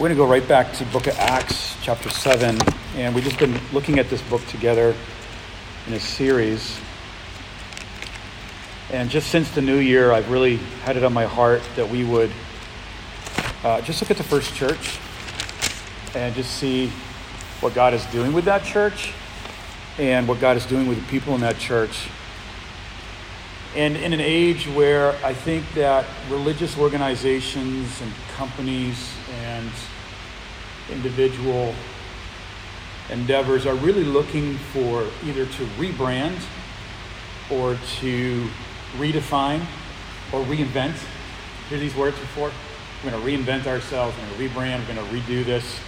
We're going to go right back to book of Acts, chapter 7. And we've just been looking at this book together in a series. And just since the new year, I've really had it on my heart that we would uh, just look at the first church and just see what God is doing with that church and what God is doing with the people in that church. And in an age where I think that religious organizations and companies individual endeavors are really looking for either to rebrand or to redefine or reinvent. Hear these words before? We're going to reinvent ourselves, we're going to rebrand, we're going to redo this.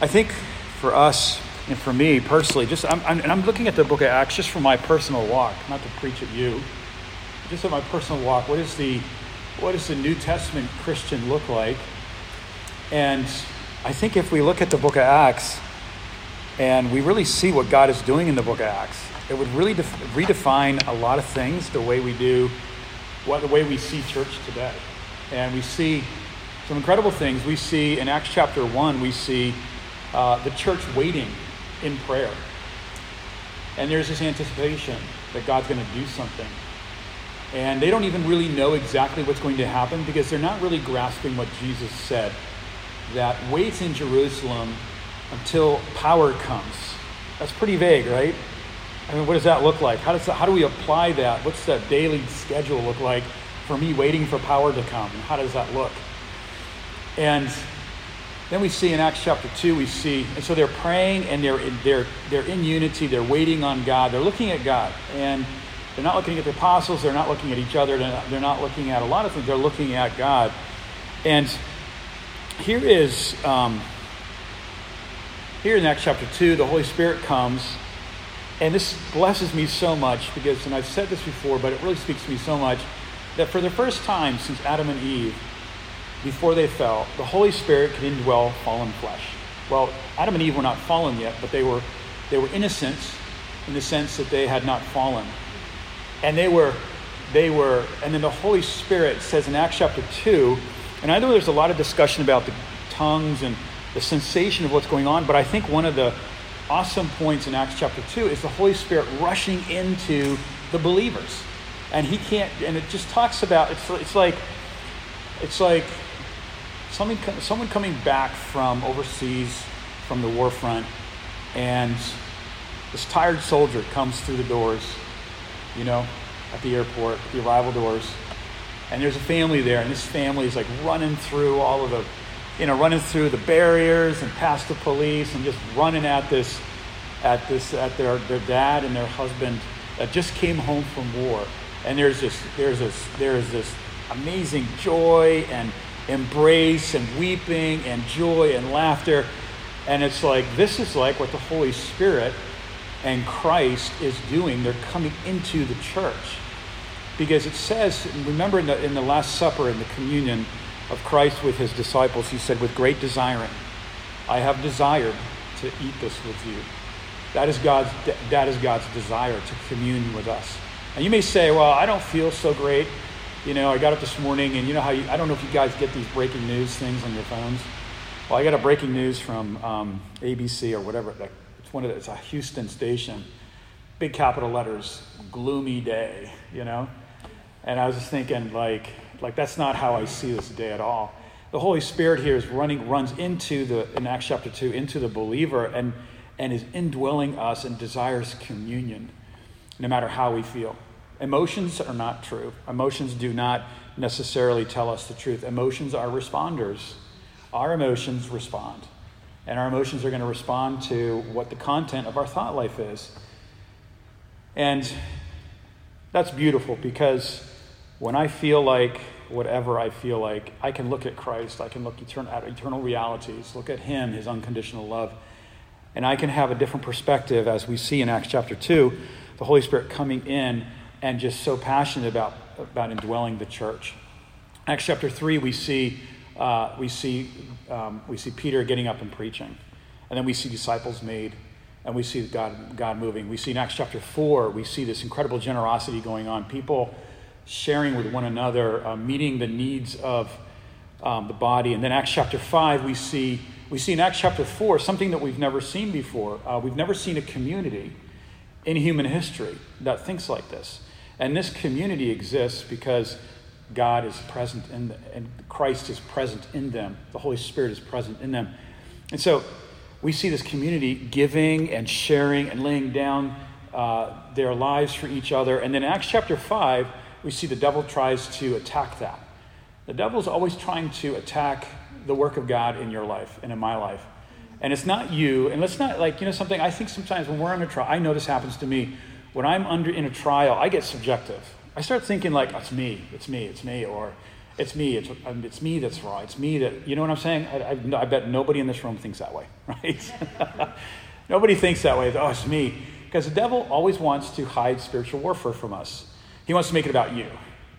I think for us and for me personally, just I'm, I'm, and I'm looking at the book of Acts just for my personal walk, not to preach at you, just at my personal walk. What is the what does the New Testament Christian look like? And I think if we look at the book of Acts and we really see what God is doing in the book of Acts, it would really def- redefine a lot of things the way we do, what the way we see church today. And we see some incredible things. We see in Acts chapter 1, we see uh, the church waiting in prayer. And there's this anticipation that God's going to do something. And they don't even really know exactly what's going to happen because they're not really grasping what Jesus said that waits in Jerusalem until power comes. That's pretty vague, right? I mean, what does that look like? How, does that, how do we apply that? What's that daily schedule look like for me waiting for power to come? And how does that look? And then we see in Acts chapter 2, we see, and so they're praying and they're, they're, they're in unity, they're waiting on God, they're looking at God. And they're not looking at the apostles, they're not looking at each other, they're not, they're not looking at a lot of things, they're looking at God. And here is um, here in Acts chapter 2, the Holy Spirit comes, and this blesses me so much because, and I've said this before, but it really speaks to me so much that for the first time since Adam and Eve, before they fell, the Holy Spirit could indwell fallen flesh. Well, Adam and Eve were not fallen yet, but they were they were innocent in the sense that they had not fallen. And they were they were and then the Holy Spirit says in Acts chapter 2 and I know there's a lot of discussion about the tongues and the sensation of what's going on, but I think one of the awesome points in Acts chapter 2 is the Holy Spirit rushing into the believers. And he can't, and it just talks about, it's, it's like, it's like someone, someone coming back from overseas, from the war front, and this tired soldier comes through the doors, you know, at the airport, the arrival doors, and there's a family there, and this family is like running through all of the, you know, running through the barriers and past the police and just running at this, at this, at their, their dad and their husband that just came home from war. And there's this, there's this, there's this amazing joy and embrace and weeping and joy and laughter. And it's like, this is like what the Holy Spirit and Christ is doing. They're coming into the church because it says, remember in the, in the Last Supper, in the communion of Christ with his disciples, he said, with great desiring, I have desired to eat this with you. That is God's, that is God's desire to commune with us. And you may say, well, I don't feel so great. You know, I got up this morning, and you know how you, I don't know if you guys get these breaking news things on your phones. Well, I got a breaking news from um, ABC or whatever. It's one of the, it's a Houston station, big capital letters, gloomy day. You know, and I was just thinking, like, like that's not how I see this day at all. The Holy Spirit here is running, runs into the in Acts chapter two into the believer and and is indwelling us and desires communion, no matter how we feel. Emotions are not true. Emotions do not necessarily tell us the truth. Emotions are responders. Our emotions respond. And our emotions are going to respond to what the content of our thought life is. And that's beautiful because when I feel like whatever I feel like, I can look at Christ, I can look eternal, at eternal realities, look at Him, His unconditional love, and I can have a different perspective as we see in Acts chapter 2, the Holy Spirit coming in and just so passionate about, about indwelling the church. Acts chapter 3, we see, uh, we, see, um, we see Peter getting up and preaching, and then we see disciples made and we see God, God moving. We see in Acts chapter 4, we see this incredible generosity going on. People sharing with one another, uh, meeting the needs of, um, the body. And then Acts chapter 5, we see, we see in Acts chapter 4 something that we've never seen before. Uh, we've never seen a community in human history that thinks like this. And this community exists because God is present in and Christ is present in them. The Holy Spirit is present in them. And so we see this community giving and sharing and laying down uh, their lives for each other. And then Acts chapter 5, we see the devil tries to attack that. The devil is always trying to attack the work of God in your life and in my life. And it's not you. And let's not, like, you know, something I think sometimes when we're on a trial, I know this happens to me. When I'm under in a trial, I get subjective. I start thinking, like, it's me, it's me, it's me, or it's me, it's, um, it's me that's wrong, it's me that, you know what I'm saying? I, I, I bet nobody in this room thinks that way, right? nobody thinks that way. Oh, it's me. Because the devil always wants to hide spiritual warfare from us. He wants to make it about you.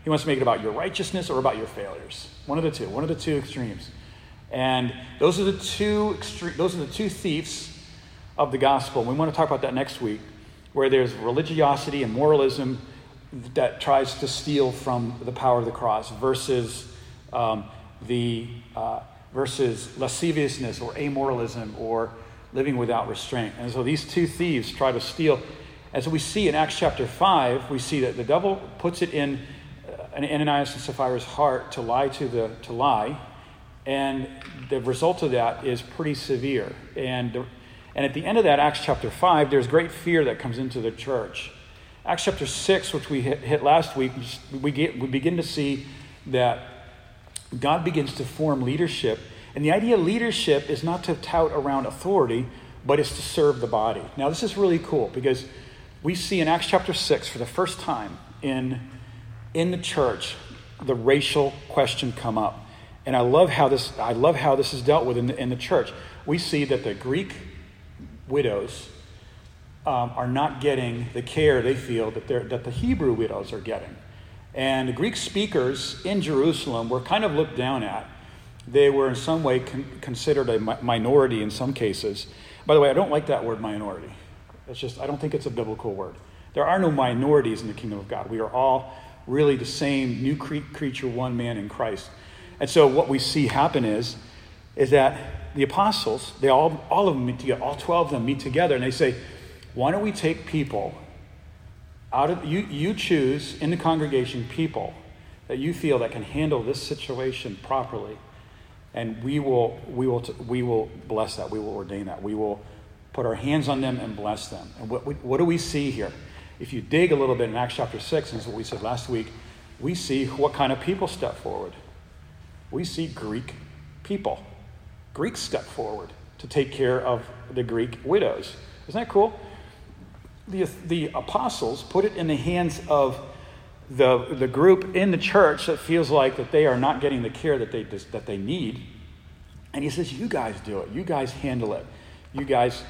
He wants to make it about your righteousness or about your failures. One of the two, one of the two extremes. And those are the two extre- those are the two thieves of the gospel. We want to talk about that next week, where there's religiosity and moralism that tries to steal from the power of the cross versus um, the uh, versus lasciviousness or amoralism or living without restraint. And so these two thieves try to steal. As we see in Acts chapter 5, we see that the devil puts it in uh, Ananias and Sapphira's heart to lie to the to lie and the result of that is pretty severe. And, and at the end of that, Acts chapter 5, there's great fear that comes into the church. Acts chapter 6, which we hit, hit last week, we, get, we begin to see that God begins to form leadership. And the idea of leadership is not to tout around authority, but it's to serve the body. Now, this is really cool because we see in Acts chapter 6 for the first time in, in the church the racial question come up. And I love how this, I love how this is dealt with in the, in the church. We see that the Greek widows um, are not getting the care they feel that, that the Hebrew widows are getting. And the Greek speakers in Jerusalem were kind of looked down at. They were in some way con- considered a mi- minority in some cases. By the way, I don't like that word minority. It's just, I don't think it's a biblical word. There are no minorities in the kingdom of God. We are all really the same new creature, one man in Christ. And so what we see happen is, is that the apostles, they all, all of them meet together, all 12 of them meet together, and they say, why don't we take people out of, you, you choose in the congregation people that you feel that can handle this situation properly, and we will, we will, we will bless that. We will ordain that. We will put our hands on them and bless them. And what, what do we see here? If you dig a little bit in Acts chapter 6, and this is what we said last week, we see what kind of people step forward we see Greek people. Greeks step forward to take care of the Greek widows. Isn't that cool? The, the apostles put it in the hands of the, the group in the church that feels like that they are not getting the care that they, that they need. And he says, You guys do it. You guys handle it. You guys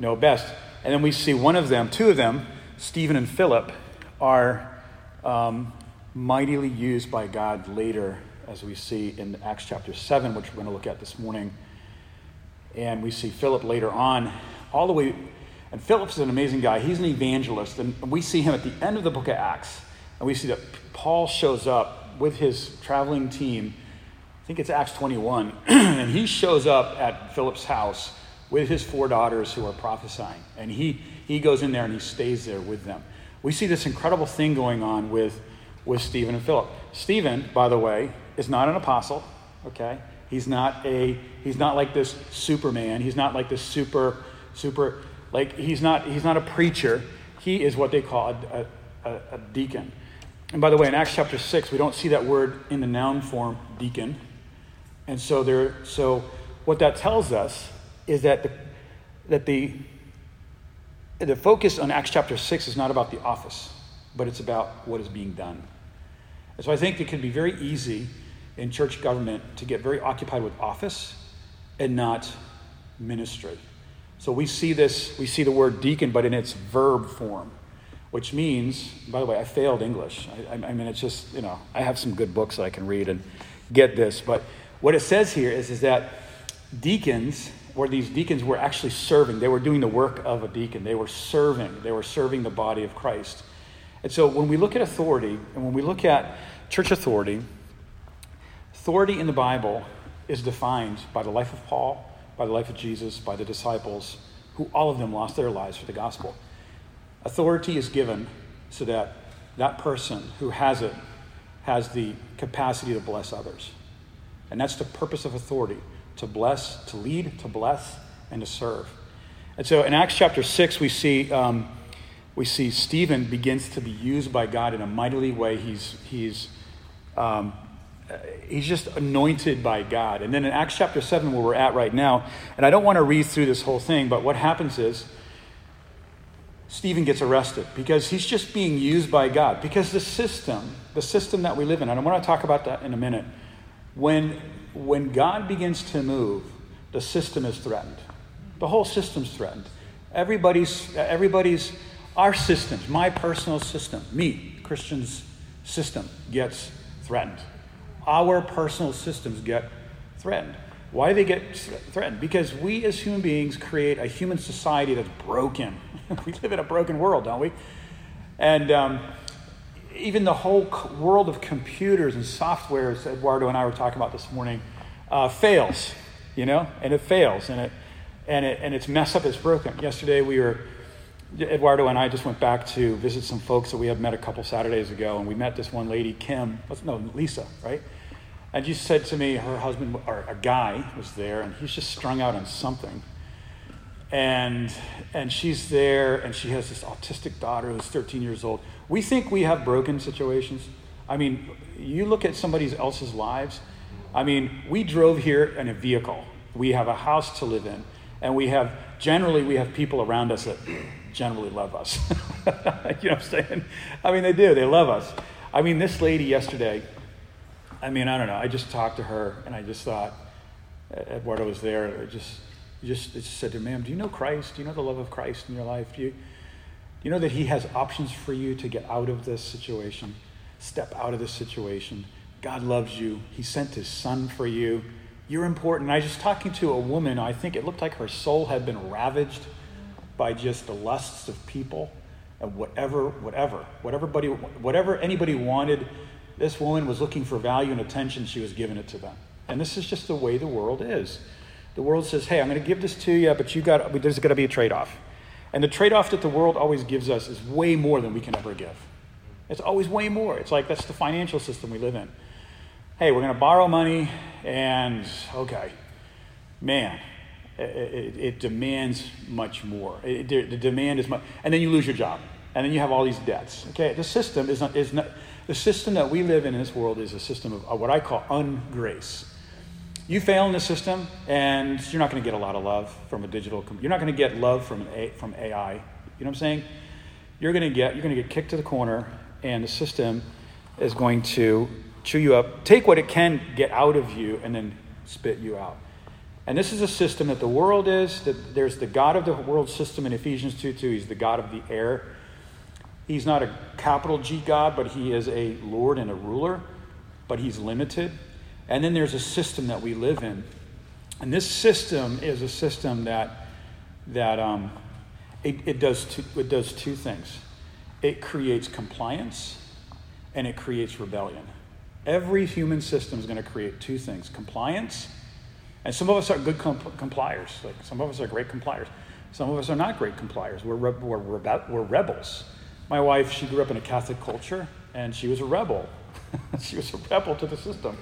know best. And then we see one of them, two of them, Stephen and Philip, are um, mightily used by God later as we see in Acts chapter 7, which we're going to look at this morning. And we see Philip later on, all the way. And Philip's an amazing guy. He's an evangelist. And we see him at the end of the book of Acts. And we see that Paul shows up with his traveling team. I think it's Acts 21. and he shows up at Philip's house with his four daughters who are prophesying. And he, he goes in there and he stays there with them. We see this incredible thing going on with, with Stephen and Philip. Stephen, by the way, is not an apostle, okay? He's not a he's not like this superman. He's not like this super super like he's not he's not a preacher. He is what they call a, a, a deacon. And by the way, in Acts chapter 6, we don't see that word in the noun form, deacon. And so there so what that tells us is that the, that the the focus on Acts chapter 6 is not about the office, but it's about what is being done. And so I think it can be very easy in church government to get very occupied with office and not ministry. So we see this, we see the word deacon, but in its verb form, which means, by the way, I failed English. I, I, mean, it's just, you know, I have some good books that I can read and get this. But what it says here is, is that deacons, or these deacons were actually serving, they were doing the work of a deacon. They were serving, they were serving the body of Christ. And so when we look at authority, and when we look at church authority, Authority in the Bible is defined by the life of Paul, by the life of Jesus, by the disciples, who all of them lost their lives for the gospel. Authority is given so that that person who has it has the capacity to bless others. And that's the purpose of authority to bless, to lead, to bless, and to serve. And so in Acts chapter 6, we see, um, we see Stephen begins to be used by God in a mightily way. He's, he's, um, he's just anointed by God. And then in Acts chapter 7, where we're at right now, and I don't want to read through this whole thing, but what happens is Stephen gets arrested because he's just being used by God. Because the system, the system that we live in, and I want to talk about that in a minute, when, when God begins to move, the system is threatened. The whole system's threatened. Everybody's, everybody's, our systems, my personal system, me, Christian's system, gets threatened. Our personal systems get threatened. Why do they get threatened? Because we as human beings create a human society that's broken. we live in a broken world, don't we? And um, even the whole world of computers and software, as Eduardo and I were talking about this morning, uh, fails, you know, and it fails, and it and it and it's messed up, it's broken. Yesterday we were, Eduardo and I just went back to visit some folks that we had met a couple Saturdays ago, and we met this one lady, Kim, no, Lisa, right? And she said to me, her husband or a guy was there, and he's just strung out on something. And and she's there, and she has this autistic daughter who's 13 years old we think we have broken situations. I mean, you look at somebody else's lives. I mean, we drove here in a vehicle. We have a house to live in, and we have generally we have people around us that generally love us. you know what I'm saying? I mean, they do. They love us. I mean, this lady yesterday. I mean, I don't know. I just talked to her, and I just thought, Eduardo was there. I just, just, just said to her, "Ma'am, do you know Christ? Do you know the love of Christ in your life? Do you?" You know that He has options for you to get out of this situation? Step out of this situation. God loves you. He sent His Son for you. You're important. I was just talking to a woman, I think it looked like her soul had been ravaged by just the lusts of people and whatever, whatever, whatever, whatever anybody wanted. This woman was looking for value and attention, she was giving it to them. And this is just the way the world is. The world says, hey, I'm going to give this to you, but you got, there's got to be a trade off. And the trade off that the world always gives us is way more than we can ever give. It's always way more. It's like that's the financial system we live in. Hey, we're going to borrow money, and okay, man, it, it, it demands much more. It, the demand is much, and then you lose your job, and then you have all these debts. Okay, the system is not, is not the system that we live in in this world is a system of uh, what I call ungrace you fail in the system, and you're not going to get a lot of love from a digital. You're not going to get love from a- from AI. You know what I'm saying? You're going to get you're going to get kicked to the corner, and the system is going to chew you up, take what it can get out of you, and then spit you out. And this is a system that the world is. That there's the God of the world system in Ephesians 2 2. He's the God of the air. He's not a capital G God, but he is a Lord and a ruler, but he's limited. And then there's a system that we live in. And this system is a system that, that um, it, it, does two, it does two things it creates compliance and it creates rebellion. Every human system is going to create two things compliance, and some of us are good compl- compliers. Like some of us are great compliers. Some of us are not great compliers. We're, re- we're, rebe- we're rebels. My wife, she grew up in a Catholic culture, and she was a rebel. she was a rebel to the system.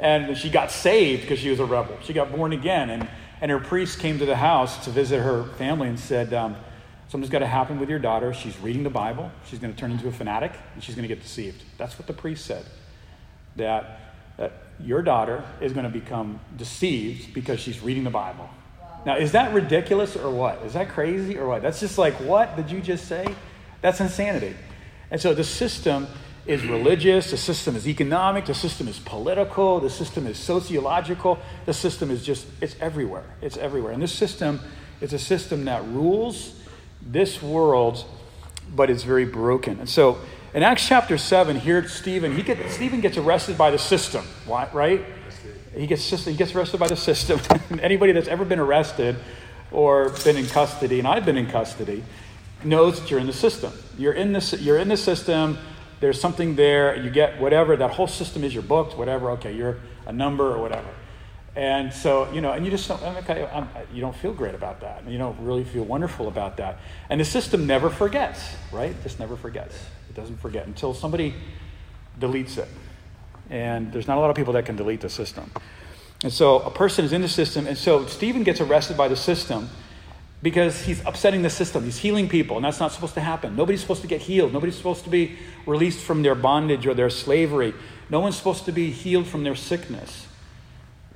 And she got saved because she was a rebel. She got born again. And, and her priest came to the house to visit her family and said, um, Something's got to happen with your daughter. She's reading the Bible. She's going to turn into a fanatic and she's going to get deceived. That's what the priest said. That, that your daughter is going to become deceived because she's reading the Bible. Now, is that ridiculous or what? Is that crazy or what? That's just like, what did you just say? That's insanity. And so the system is religious, the system is economic, the system is political, the system is sociological, the system is just, it's everywhere. It's everywhere. And this system is a system that rules this world, but it's very broken. And so in Acts chapter 7, here Stephen, he get, Stephen gets arrested by the system, right? He gets, he gets arrested by the system. Anybody that's ever been arrested or been in custody, and I've been in custody, knows that you're in the system. You're in, this, you're in the system there's something there. You get whatever, that whole system is you're booked, whatever. Okay, you're a number or whatever. And so, you know, and you just don't, okay, I'm, you don't feel great about that. You don't really feel wonderful about that. And the system never forgets, right? It just never forgets. It doesn't forget until somebody deletes it. And there's not a lot of people that can delete the system. And so a person is in the system. And so Stephen gets arrested by the system because he's upsetting the system. He's healing people, and that's not supposed to happen. Nobody's supposed to get healed. Nobody's supposed to be released from their bondage or their slavery. No one's supposed to be healed from their sickness.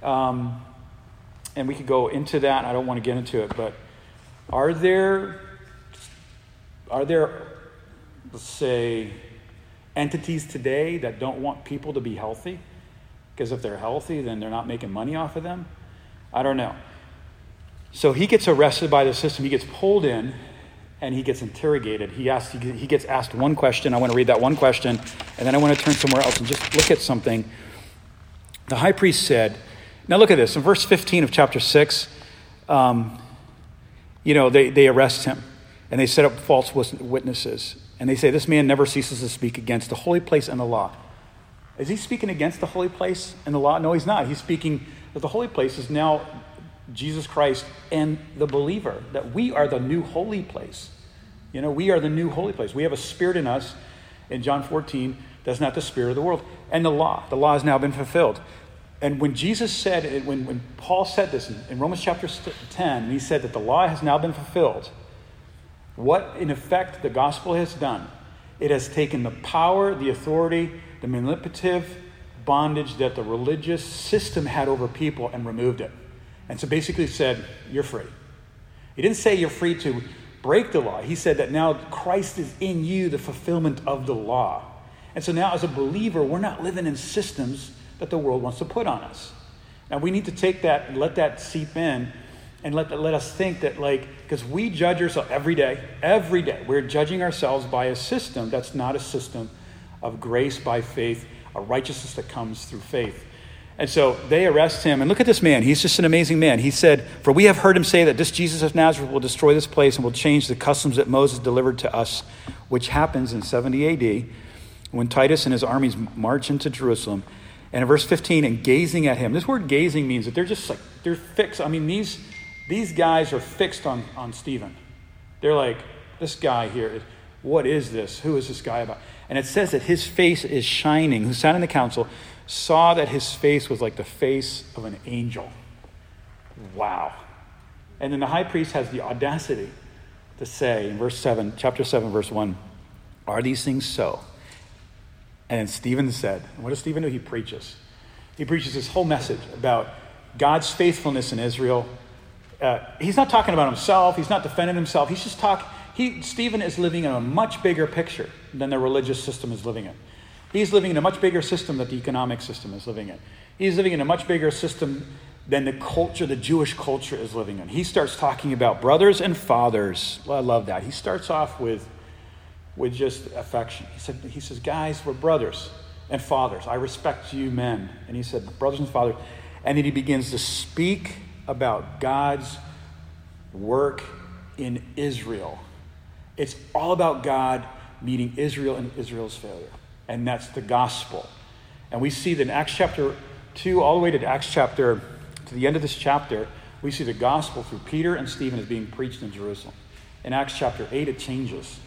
Um, and we could go into that. I don't want to get into it, but are there are there let's say entities today that don't want people to be healthy? Because if they're healthy, then they're not making money off of them. I don't know. So he gets arrested by the system. He gets pulled in and he gets interrogated. He, asks, he gets asked one question. I want to read that one question, and then I want to turn somewhere else and just look at something. The high priest said, now look at this. In verse 15 of chapter 6, um, you know, they, they arrest him and they set up false witnesses. And they say, This man never ceases to speak against the holy place and the law. Is he speaking against the holy place and the law? No, he's not. He's speaking that the holy place is now Jesus Christ and the believer, that we are the new holy place. You know, we are the new holy place. We have a spirit in us in John 14 that's not the spirit of the world. And the law, the law has now been fulfilled. And when Jesus said, when, when Paul said this in, in Romans chapter 10, he said that the law has now been fulfilled, what in effect the gospel has done, it has taken the power, the authority, the manipulative bondage that the religious system had over people and removed it. And so basically said, You're free. He didn't say you're free to break the law. He said that now Christ is in you, the fulfillment of the law. And so now, as a believer, we're not living in systems that the world wants to put on us. Now, we need to take that and let that seep in and let, let us think that, like, because we judge ourselves every day, every day, we're judging ourselves by a system that's not a system of grace by faith, a righteousness that comes through faith. And so they arrest him. And look at this man. He's just an amazing man. He said, For we have heard him say that this Jesus of Nazareth will destroy this place and will change the customs that Moses delivered to us, which happens in 70 AD when Titus and his armies march into Jerusalem. And in verse 15, and gazing at him. This word gazing means that they're just like, they're fixed. I mean, these, these guys are fixed on, on Stephen. They're like, this guy here, what is this? Who is this guy about? And it says that his face is shining, who sat in the council saw that his face was like the face of an angel. Wow. And then the high priest has the audacity to say in verse 7, chapter 7, verse 1, Are these things so? And Stephen said, What does Stephen do? He preaches. He preaches this whole message about God's faithfulness in Israel. Uh, he's not talking about himself, he's not defending himself. He's just talking. He, Stephen is living in a much bigger picture than the religious system is living in. He's living in a much bigger system that the economic system is living in. He's living in a much bigger system than the culture, the Jewish culture is living in. He starts talking about brothers and fathers. Well, I love that. He starts off with, with just affection. He, said, he says, Guys, we're brothers and fathers. I respect you men. And he said, Brothers and fathers. And then he begins to speak about God's work in Israel. It's all about God meeting Israel and Israel's failure and that's the gospel. And we see that in Acts chapter 2, all the way to Acts chapter, to the end of this chapter, we see the gospel through Peter and Stephen is being preached in Jerusalem. In Acts chapter 8, it changes,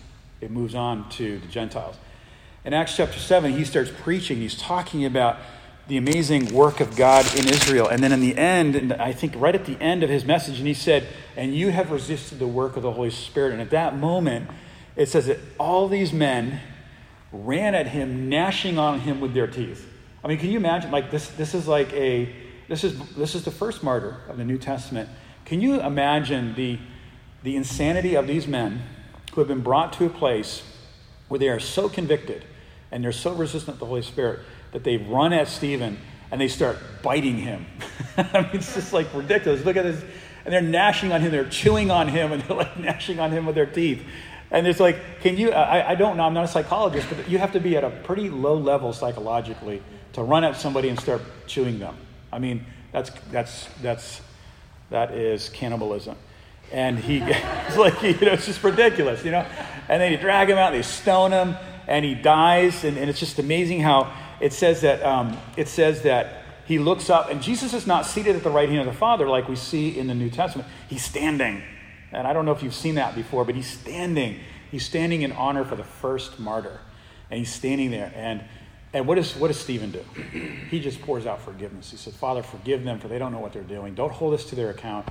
it moves on to the Gentiles. In Acts chapter 7, he starts preaching, he's talking about the amazing work of God in Israel. And then in the end, and I think right at the end of his message, and he said, And you have resisted the work of the Holy Spirit. And at that moment, it says that all these men ran at him, gnashing on him with their teeth. I mean, can you imagine? Like this, this is like a this is this is the first martyr of the New Testament. Can you imagine the the insanity of these men who have been brought to a place where they are so convicted and they're so resistant to the Holy Spirit that they run at Stephen and they start biting him. I mean, it's just like ridiculous. Look at this. And they're gnashing on him, they're chewing on him, and they're like gnashing on him with their teeth. And it's like, can you, I, I don't know, I'm not a psychologist, but you have to be at a pretty low level psychologically to run at somebody and start chewing them. I mean, that's, that's, that's, that is cannibalism. And he, it's like, you know, it's just ridiculous, you know? And then you drag him out, and they stone him, and he dies, and, and it's just amazing how it says that um, it says that he looks up, and Jesus is not seated at the right hand of the Father like we see in the New Testament. He's standing. And I don't know if you've seen that before, but he's standing. He's standing in honor for the first martyr. And he's standing there. And, and what, does, what does Stephen do? He just pours out forgiveness. He says, Father, forgive them, for they don't know what they're doing. Don't hold us to their account.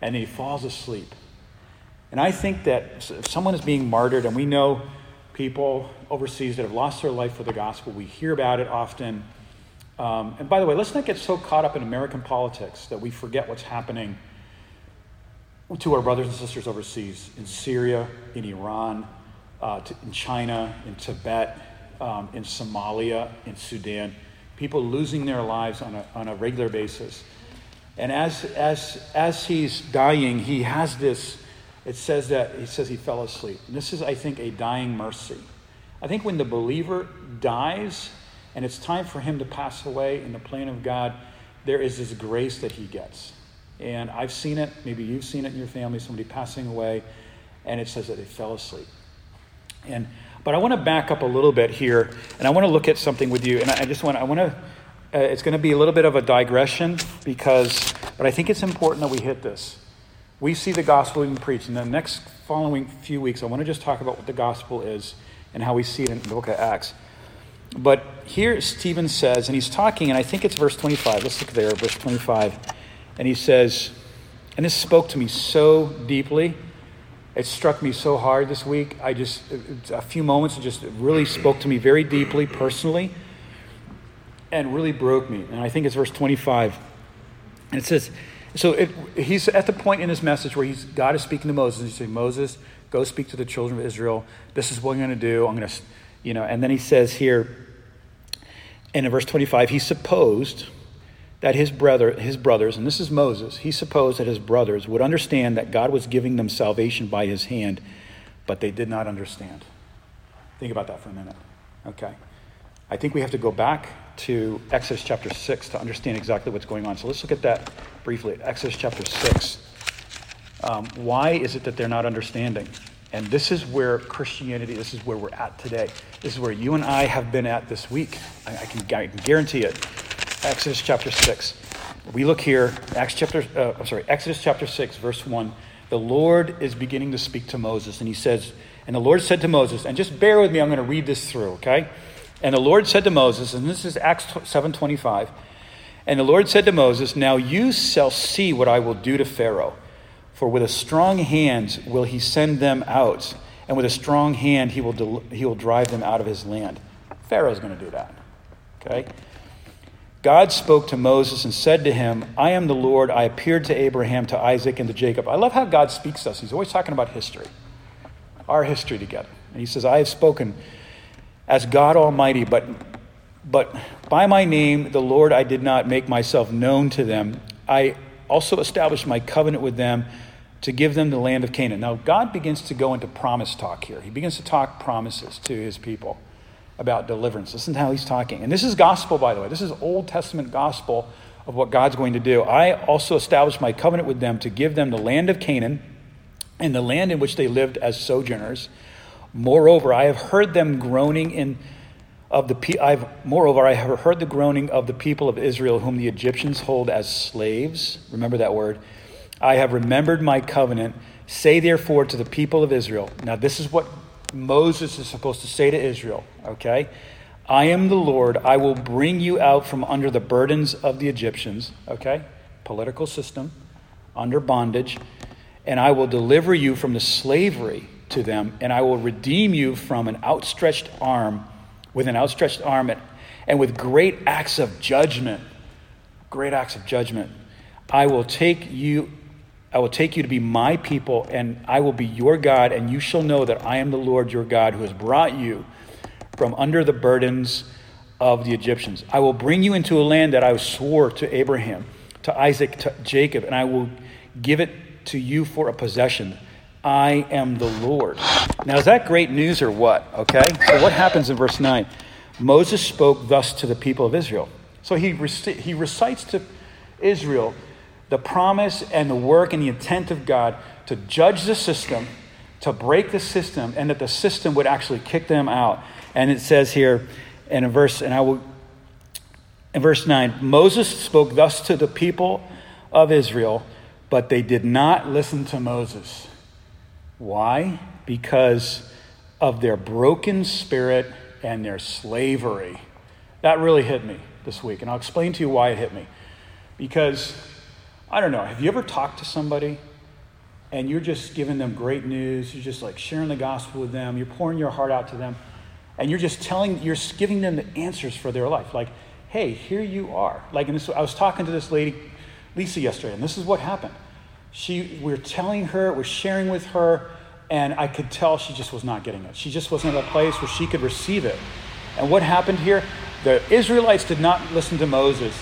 And he falls asleep. And I think that if someone is being martyred, and we know people overseas that have lost their life for the gospel, we hear about it often. Um, and by the way, let's not get so caught up in American politics that we forget what's happening to our brothers and sisters overseas in Syria, in Iran, uh, to, in China, in Tibet, um, in Somalia, in Sudan. People losing their lives on a, on a regular basis. And as, as, as he's dying, he has this, it says that, he says he fell asleep. And this is, I think, a dying mercy. I think when the believer dies, and it's time for him to pass away in the plan of God, there is this grace that he gets. And I've seen it, maybe you've seen it in your family, somebody passing away, and it says that they fell asleep. And but I want to back up a little bit here, and I want to look at something with you. And I just want I want to. Uh, it's going to be a little bit of a digression because, but I think it's important that we hit this. We see the gospel being preached. In the next following few weeks, I want to just talk about what the gospel is and how we see it in the book of Acts. But here Stephen says, and he's talking, and I think it's verse 25. Let's look there, verse 25. And he says, and this spoke to me so deeply. It struck me so hard this week. I just, a few moments, it just really spoke to me very deeply, personally, and really broke me. And I think it's verse 25. And it says, so it, he's at the point in his message where he's, God is speaking to Moses. He says, Moses, go speak to the children of Israel. This is what I'm going to do. I'm going to you know, and then he says here, and in verse 25, he supposed that his brother, his brothers, and this is Moses, he supposed that his brothers would understand that God was giving them salvation by his hand, but they did not understand. Think about that for a minute. Okay. I think we have to go back to Exodus chapter 6 to understand exactly what's going on. So let's look at that briefly. Exodus chapter 6. Um, why is it that they're not understanding? And this is where Christianity, this is where we're at today. This is where you and I have been at this week. I, I, can, I can, guarantee it. Exodus chapter 6. We look here, Acts chapter, uh, I'm sorry, Exodus chapter 6, verse 1. The Lord is beginning to speak to Moses, and he says, And the Lord said to Moses, and just bear with me, I'm going to read this through, okay? And the Lord said to Moses, and this is Acts 7:25, and the Lord said to Moses, Now you shall see what I will do to Pharaoh for with a strong hand will he send them out, and with a strong hand he will, del- he will drive them out of his land. Pharaoh's going to do that. Okay? God spoke to Moses and said to him, I am the Lord. I appeared to Abraham, to Isaac, and to Jacob. I love how God speaks to us. He's always talking about history, our history together. And he says, I have spoken as God Almighty, but, but by my name, the Lord, I did not make myself known to them. I also established my covenant with them to give them the land of Canaan. Now, God begins to go into promise talk here. He begins to talk promises to his people about deliverance. Listen to how he's talking. And this is gospel, by the way. This is Old Testament gospel of what God's going to do. I also established my covenant with them to give them the land of Canaan and the land in which they lived as sojourners. Moreover, I have heard them groaning in of the I've moreover I have heard the groaning of the people of Israel whom the Egyptians hold as slaves. Remember that word I have remembered my covenant. Say therefore to the people of Israel. Now, this is what Moses is supposed to say to Israel, okay? I am the Lord. I will bring you out from under the burdens of the Egyptians, okay? Political system, under bondage, and I will deliver you from the slavery to them, and I will redeem you from an outstretched arm, with an outstretched arm, and with great acts of judgment. Great acts of judgment. I will take you I will take you to be my people, and I will be your God, and you shall know that I am the Lord your God who has brought you from under the burdens of the Egyptians. I will bring you into a land that I swore to Abraham, to Isaac, to Jacob, and I will give it to you for a possession. I am the Lord. Now, is that great news or what? Okay? So, what happens in verse 9? Moses spoke thus to the people of Israel. So, he, he recites to Israel the promise and the work and the intent of God to judge the system, to break the system and that the system would actually kick them out. And it says here and in verse, and I will, in verse 9, Moses spoke thus to the people of Israel, but they did not listen to Moses. Why? Because of their broken spirit and their slavery. That really hit me this week, and I'll explain to you why it hit me. Because, I don't know, have you ever talked to somebody and you're just giving them great news? You're just like sharing the gospel with them, you're pouring your heart out to them, and you're just telling, you're giving them the answers for their life. Like, hey, here you are. Like, and this, I was talking to this lady, Lisa, yesterday, and this is what happened. She, we we're telling her, we're sharing with her, and I could tell she just was not getting it. She just wasn't at a place where she could receive it. And what happened here? The Israelites did not listen to Moses.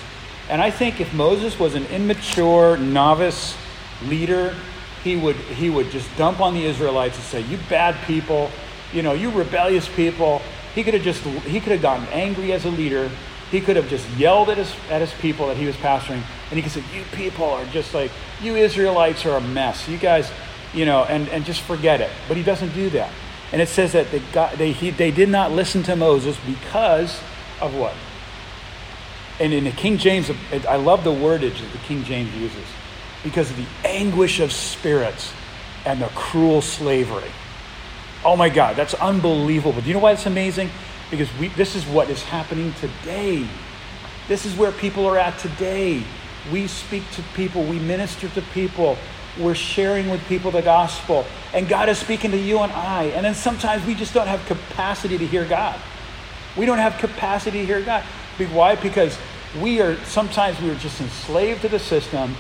And I think if Moses was an immature, novice leader, he would, he would just dump on the Israelites and say, You bad people, you know, you rebellious people. He could have just he could have gotten angry as a leader. He could have just yelled at his at his people that he was pastoring, and he could say, You people are just like you Israelites are a mess. You guys, you know, and, and just forget it. But he doesn't do that. And it says that they, got, they, he, they did not listen to Moses because of what? And in the King James, I love the wordage that the King James uses because of the anguish of spirits and the cruel slavery. Oh my God, that's unbelievable. Do you know why it's amazing? Because we, this is what is happening today. This is where people are at today. We speak to people, we minister to people, we're sharing with people the gospel, and God is speaking to you and I. And then sometimes we just don't have capacity to hear God. We don't have capacity to hear God. Why? Because we are sometimes we are just enslaved to the system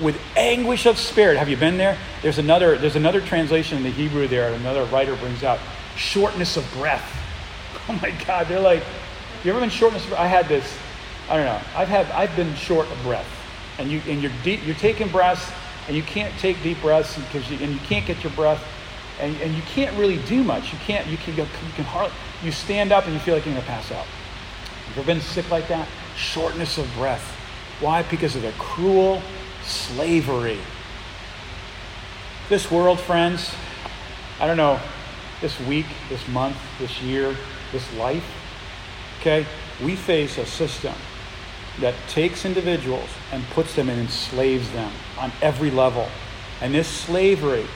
with anguish of spirit. Have you been there? There's another there's another translation in the Hebrew there. Another writer brings out shortness of breath. Oh my God! They're like, you ever been shortness? Of, I had this. I don't know. I've had I've been short of breath, and you and you're deep. You're taking breaths and you can't take deep breaths because you, and you can't get your breath and, and you can't really do much you can't you can you can hardly you stand up and you feel like you're to pass out you ever been sick like that? Shortness of breath. Why? Because of the cruel slavery. This world friends i don't know this week this month this year this life okay? We face a system that takes individuals and puts them and enslaves them on every level. And this slavery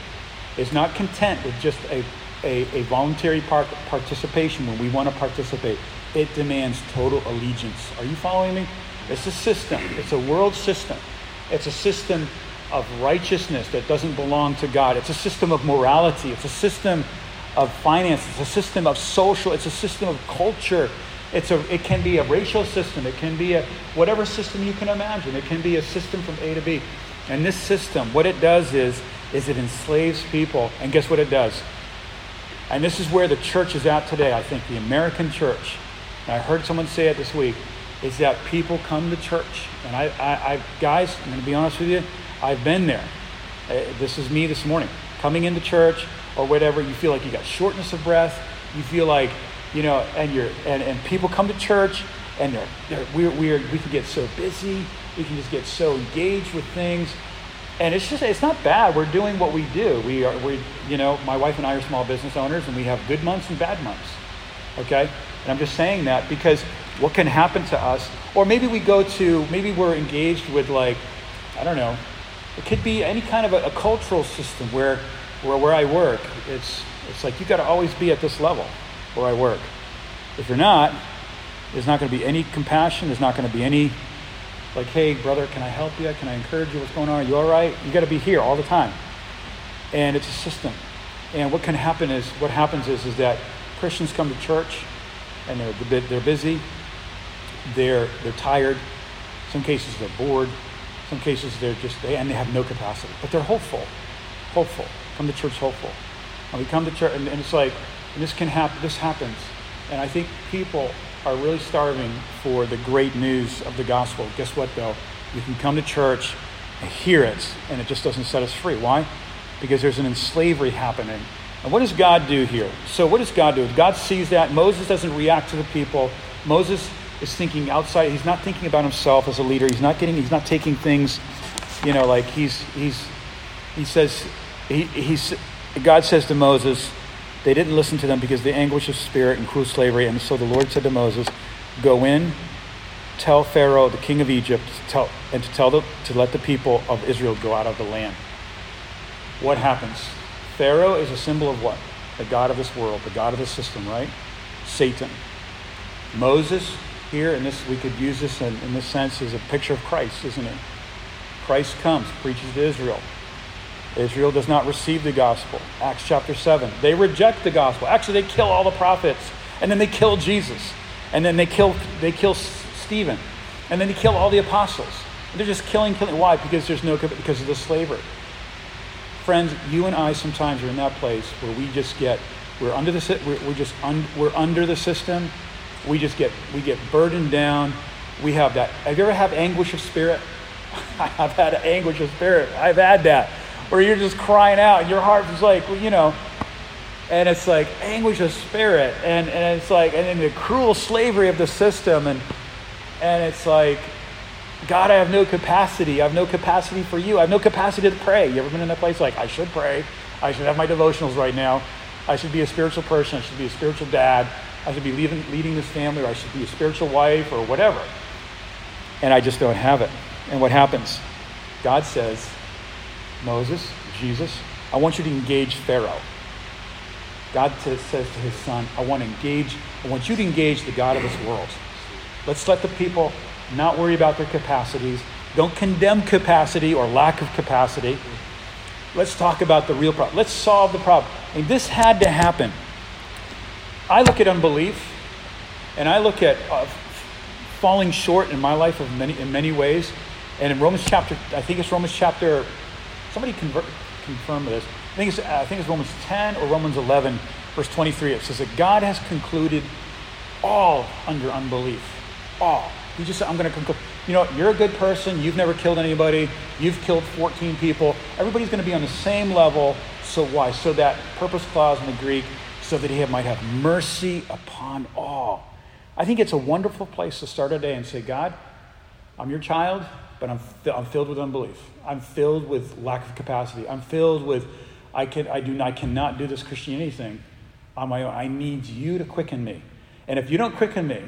is not content with just a, a, a voluntary part, participation when we want to participate. It demands total allegiance. Are you following me? It's a system, it's a world system. It's a system of righteousness that doesn't belong to God. It's a system of morality. It's a system of finance. It's a system of social. It's a system of culture. It's a, it can be a racial system. It can be a whatever system you can imagine. It can be a system from A to B. And this system, what it does is, is it enslaves people. And guess what it does? And this is where the church is at today. I think the American church. And I heard someone say it this week. Is that people come to church, and I, I, I guys, I'm going to be honest with you. I've been there. Uh, this is me this morning. Coming into church or whatever, you feel like you got shortness of breath. You feel like you know, and you're and, and people come to church and they're, they're we're, we're we can get so busy, we can just get so engaged with things. And it's just it's not bad. We're doing what we do. We are we you know, my wife and I are small business owners and we have good months and bad months. Okay? And I'm just saying that because what can happen to us, or maybe we go to maybe we're engaged with like, I don't know, it could be any kind of a, a cultural system where where where I work, it's it's like you gotta always be at this level where I work. If you're not, there's not going to be any compassion. There's not going to be any, like, hey, brother, can I help you? Can I encourage you? What's going on? Are you all right? You got to be here all the time. And it's a system. And what can happen is, what happens is, is that Christians come to church and they're, they're busy, they're, they're tired, some cases they're bored, some cases they're just, they, and they have no capacity, but they're hopeful, hopeful. Come to church hopeful. And we come to church, and, and it's like, and this can happen, this happens. And I think people are really starving for the great news of the gospel. Guess what, though? You can come to church and hear it, and it just doesn't set us free. Why? Because there's an enslavery happening. And what does God do here? So, what does God do? God sees that. Moses doesn't react to the people. Moses is thinking outside. He's not thinking about himself as a leader. He's not getting. He's not taking things, you know, like he's he's. He says, he, he's God says to Moses, they didn't listen to them because the anguish of spirit and cruel slavery. And so the Lord said to Moses, Go in, tell Pharaoh, the king of Egypt, to tell, and to tell the, to let the people of Israel go out of the land. What happens? Pharaoh is a symbol of what? The God of this world, the God of this system, right? Satan. Moses, here, and this we could use this in, in this sense, is a picture of Christ, isn't it? Christ comes, preaches to Israel. Israel does not receive the gospel. Acts chapter 7. They reject the gospel. Actually, they kill all the prophets, and then they kill Jesus. And then they kill, they kill Stephen. And then they kill all the apostles. And they're just killing, killing. Why? Because there's no because of the slavery. Friends, you and I sometimes are in that place where we just get we're under the we're, we're just un, we're under the system. We just get we get burdened down. We have that. Have you ever had anguish of spirit? I've had anguish of spirit. I've had that where you're just crying out and your heart is like, well, you know, and it's like anguish of spirit and, and it's like and then the cruel slavery of the system and and it's like god i have no capacity. I have no capacity for you. I have no capacity to pray. You ever been in that place like i should pray? I should have my devotionals right now. I should be a spiritual person. I should be a spiritual dad. I should be leading, leading this family or i should be a spiritual wife or whatever. And i just don't have it. And what happens? God says moses jesus i want you to engage pharaoh. God says to his son, I want to engage, I want you to engage the God of this world. Let's let the people not worry about their capacities. Don't condemn capacity or lack of capacity. Let's talk about the real problem. Let's solve the problem. And this had to happen. I look at unbelief and I look at uh, falling short in my life of many, in many ways. And in Romans chapter, I think it's Romans chapter, somebody convert, confirm this think it's, I think it's Romans 10 or Romans 11, verse 23. It says that God has concluded all under unbelief. All. He just said, I'm going to conclude. You know, you're a good person. You've never killed anybody. You've killed 14 people. Everybody's going to be on the same level. So why? So that purpose clause in the Greek, so that he might have mercy upon all. I think it's a wonderful place to start a day and say, God, I'm your child, but I'm, I'm filled with unbelief. I'm filled with lack of capacity. I'm filled with I, can, I, do, I cannot do this Christianity thing on my own. I need you to quicken me. And if you don't quicken me,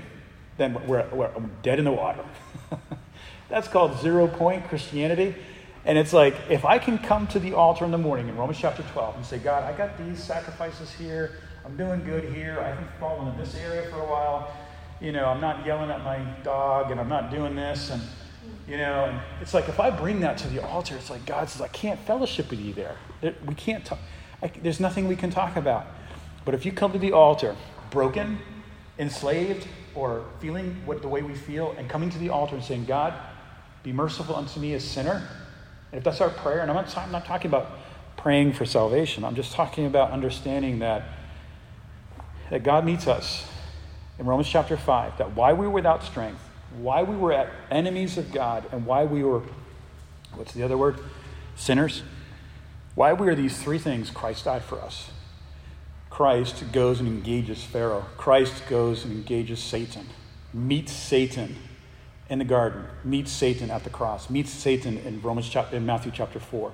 then we're, we're dead in the water. That's called zero point Christianity. And it's like, if I can come to the altar in the morning in Romans chapter 12 and say, God, I got these sacrifices here. I'm doing good here. I haven't fallen in this area for a while. You know, I'm not yelling at my dog and I'm not doing this. And you know, and it's like if I bring that to the altar, it's like God says, I can't fellowship with you there. We can't talk. I, there's nothing we can talk about. But if you come to the altar broken, enslaved, or feeling what the way we feel, and coming to the altar and saying, God, be merciful unto me, a sinner. And if that's our prayer, and I'm not, I'm not talking about praying for salvation, I'm just talking about understanding that, that God meets us in Romans chapter 5, that why we were without strength, why we were at enemies of God and why we were, what's the other word? Sinners. Why we are these three things, Christ died for us. Christ goes and engages Pharaoh. Christ goes and engages Satan, meets Satan in the garden, meets Satan at the cross, meets Satan in Romans chapter, in Matthew chapter 4,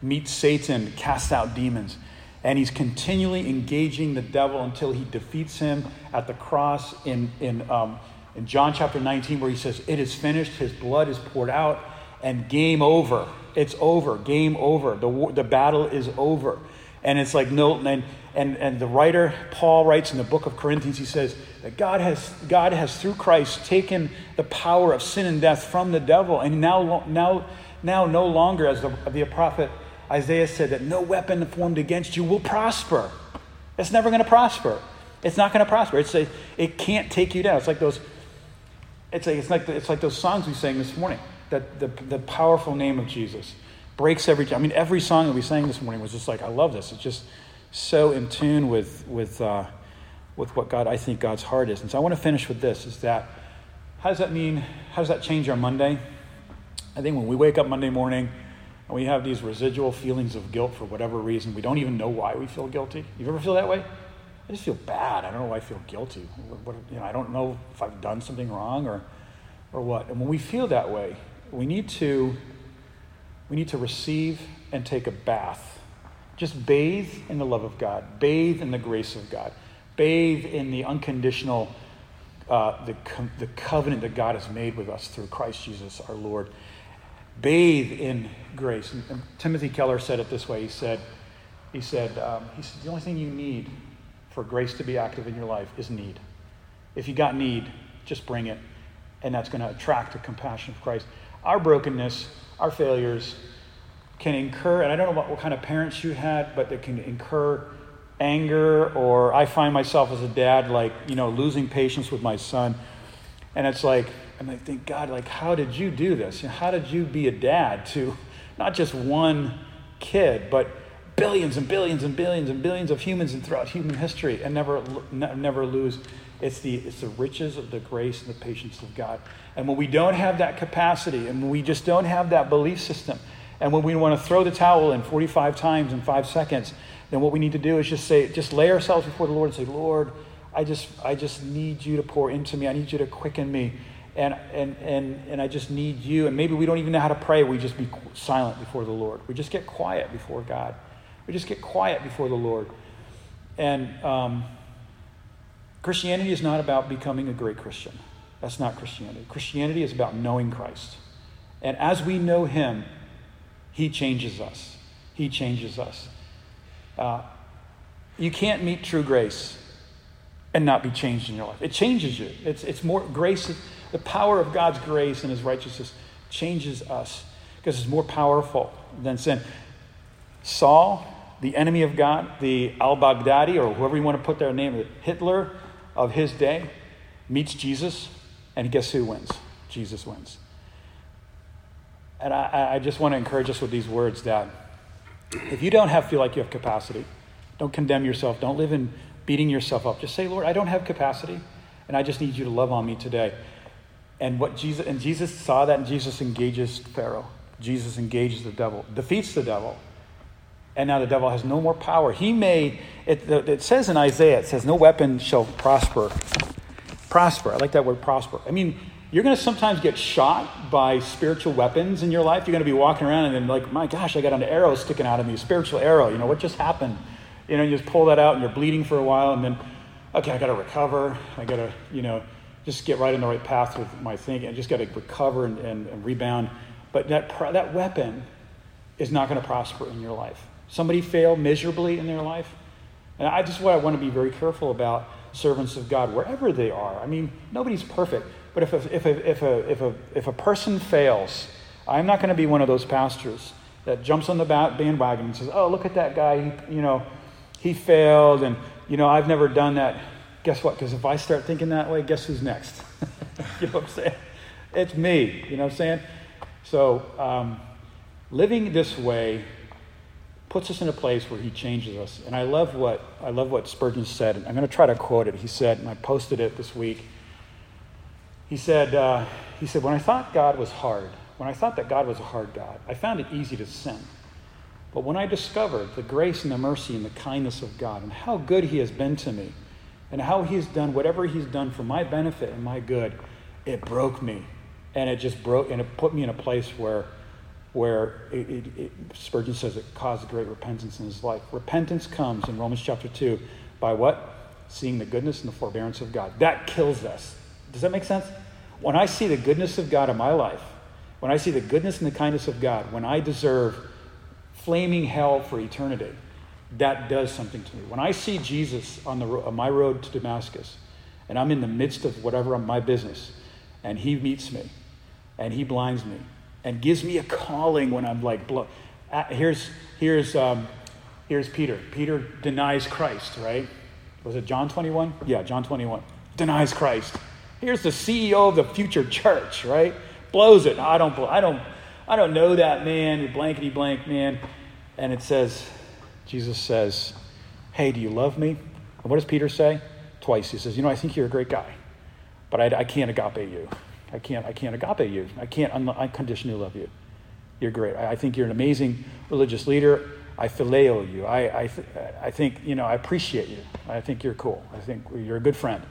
meets Satan, casts out demons. And he's continually engaging the devil until he defeats him at the cross in, in um, in John chapter 19, where he says, It is finished, his blood is poured out, and game over. It's over, game over. The, the battle is over. And it's like, no, and, and, and the writer, Paul, writes in the book of Corinthians, he says that God has, God has, through Christ, taken the power of sin and death from the devil. And now, now, now no longer, as the, the prophet Isaiah said, that no weapon formed against you will prosper. It's never going to prosper. It's not going to prosper. It's a, it can't take you down. It's like those it's like, it's like, the, it's like those songs we sang this morning, that the, the powerful name of Jesus breaks every I mean, every song that we sang this morning was just like, I love this. It's just so in tune with, with, uh, with what God, I think God's heart is. And so I want to finish with this, is that, how does that mean, how does that change our Monday? I think when we wake up Monday morning and we have these residual feelings of guilt for whatever reason, we don't even know why we feel guilty. You ever feel that way? I just feel bad. I don't know why I feel guilty. What, you know, I don't know if I've done something wrong or, or what. And when we feel that way, we need to we need to receive and take a bath Just bathe in the love of God, bathe in the grace of God, bathe in the unconditional, uh, the, com- the covenant that God has made with us through Christ Jesus our Lord. Bathe in grace. And, and Timothy Keller said it this way. He said, he said, um, he said, the only thing you need for grace to be active in your life is need. If you got need, just bring it, and that's going to attract the compassion of Christ. Our brokenness, our failures can incur, and I don't know what, what kind of parents you had, but they can incur anger, or I find myself as a dad, like, you know, losing patience with my son. And it's like, and I think, God, like, how did you do this? How did you be a dad to not just one kid, but billions and billions and billions and billions of humans and throughout human history and never, never lose? It's the, it's the riches of the grace and the patience of God. And when we don't have that capacity and we just don't have that belief system, and when we want to throw the towel in 45 times in five seconds, then what we need to do is just say, just lay ourselves before the Lord and say, Lord, I just, I just need you to pour into me. I need you to quicken me and, and, and, and I just need you. And maybe we don't even know how to pray. We just be silent before the Lord. We just get quiet before God. We just get quiet before the Lord. And um, Christianity is not about becoming a great Christian. That's not Christianity. Christianity is about knowing Christ. And as we know Him, He changes us. He changes us. Uh, you can't meet true grace and not be changed in your life. It changes you. It's, it's more grace the power of God's grace and his righteousness changes us because it's more powerful than sin. Saul, the enemy of God, the al Baghdadi, or whoever you want to put their name, Hitler of his day, meets Jesus, and guess who wins? Jesus wins. And I, I just want to encourage us with these words, Dad. If you don't have feel like you have capacity, don't condemn yourself. Don't live in beating yourself up. Just say, Lord, I don't have capacity, and I just need you to love on me today. And what Jesus and Jesus saw that and Jesus engages Pharaoh. Jesus engages the devil, defeats the devil. And now the devil has no more power. He may, it, it says in Isaiah, it says, no weapon shall prosper. Prosper. I like that word prosper. I mean, you're going to sometimes get shot by spiritual weapons in your life. You're going to be walking around and then, like, my gosh, I got an arrow sticking out of me, a spiritual arrow. You know, what just happened? You know, you just pull that out and you're bleeding for a while and then, okay, I got to recover. I got to, you know, just get right in the right path with my thinking. I just got to recover and, and, and, rebound. But that, that weapon is not going to prosper in your life. Somebody fail miserably in their life. And I just what I want to be very careful about servants of God, wherever they are. I mean, nobody's perfect. But if a, if a, if a, if a, if a person fails, I'm not going to be one of those pastors that jumps on the bandwagon and says, oh, look at that guy. He, you know, he failed. And, you know, I've never done that guess what? Because if I start thinking that way, guess who's next? you know what I'm saying? It's me. You know what I'm saying? So, um, living this way puts us in a place where he changes us. And I love what I love what Spurgeon said. I'm going to try to quote it. He said, and I posted it this week. He said, uh, he said, when I thought God was hard, when I thought that God was a hard God, I found it easy to sin. But when I discovered the grace and the mercy and the kindness of God and how good He has been to me, and how he's done whatever he's done for my benefit and my good, it broke me. And it just broke, and it put me in a place where, where it, it, it, Spurgeon says it caused great repentance in his life. Repentance comes in Romans chapter 2 by what? Seeing the goodness and the forbearance of God. That kills us. Does that make sense? When I see the goodness of God in my life, when I see the goodness and the kindness of God, when I deserve flaming hell for eternity, that does something to me. When I see Jesus on, the, on my road to Damascus, and I'm in the midst of whatever my business, and he meets me, and he blinds me, and gives me a calling when I'm like, here's, here's, um, here's Peter. Peter denies Christ, right? Was it John 21? Yeah, John 21. Denies Christ. Here's the CEO of the future church, right? Blows it. I don't, I don't, I don't know that man, blankety blank man. And it says, Jesus says, Hey, do you love me? And what does Peter say? Twice. He says, You know, I think you're a great guy, but I, I can't agape you. I can't, I can't agape you. I can't un- unconditionally love you. You're great. I, I, think you're an amazing religious leader. I phileo you. I, I, th- I think, you know, I appreciate you. I think you're cool. I think you're a good friend.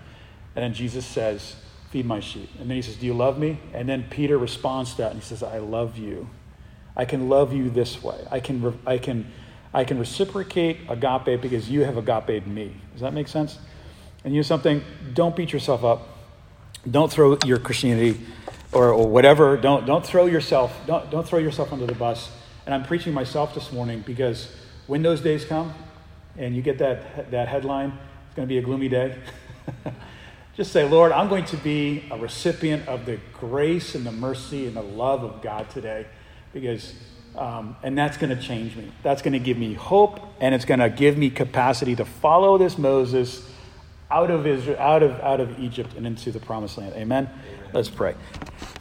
And then Jesus says, Feed my sheep. And then he says, Do you love me? And then Peter responds to that and he says, I love you. I can love you this way. I can, I can I can reciprocate agape because you have agape me. Does that make sense? And you know something? Don't beat yourself up. Don't throw your Christianity or, or whatever. Don't, don't throw yourself. Don't, don't throw yourself under the bus. And I'm preaching myself this morning because when those days come and you get that, that headline, it's going to be a gloomy day. Just say, Lord, I'm going to be a recipient of the grace and the mercy and the love of God today because um, and that's going to change me. That's going to give me hope, and it's going to give me capacity to follow this Moses out of Israel, out of out of Egypt, and into the Promised Land. Amen. Amen. Let's pray. Father.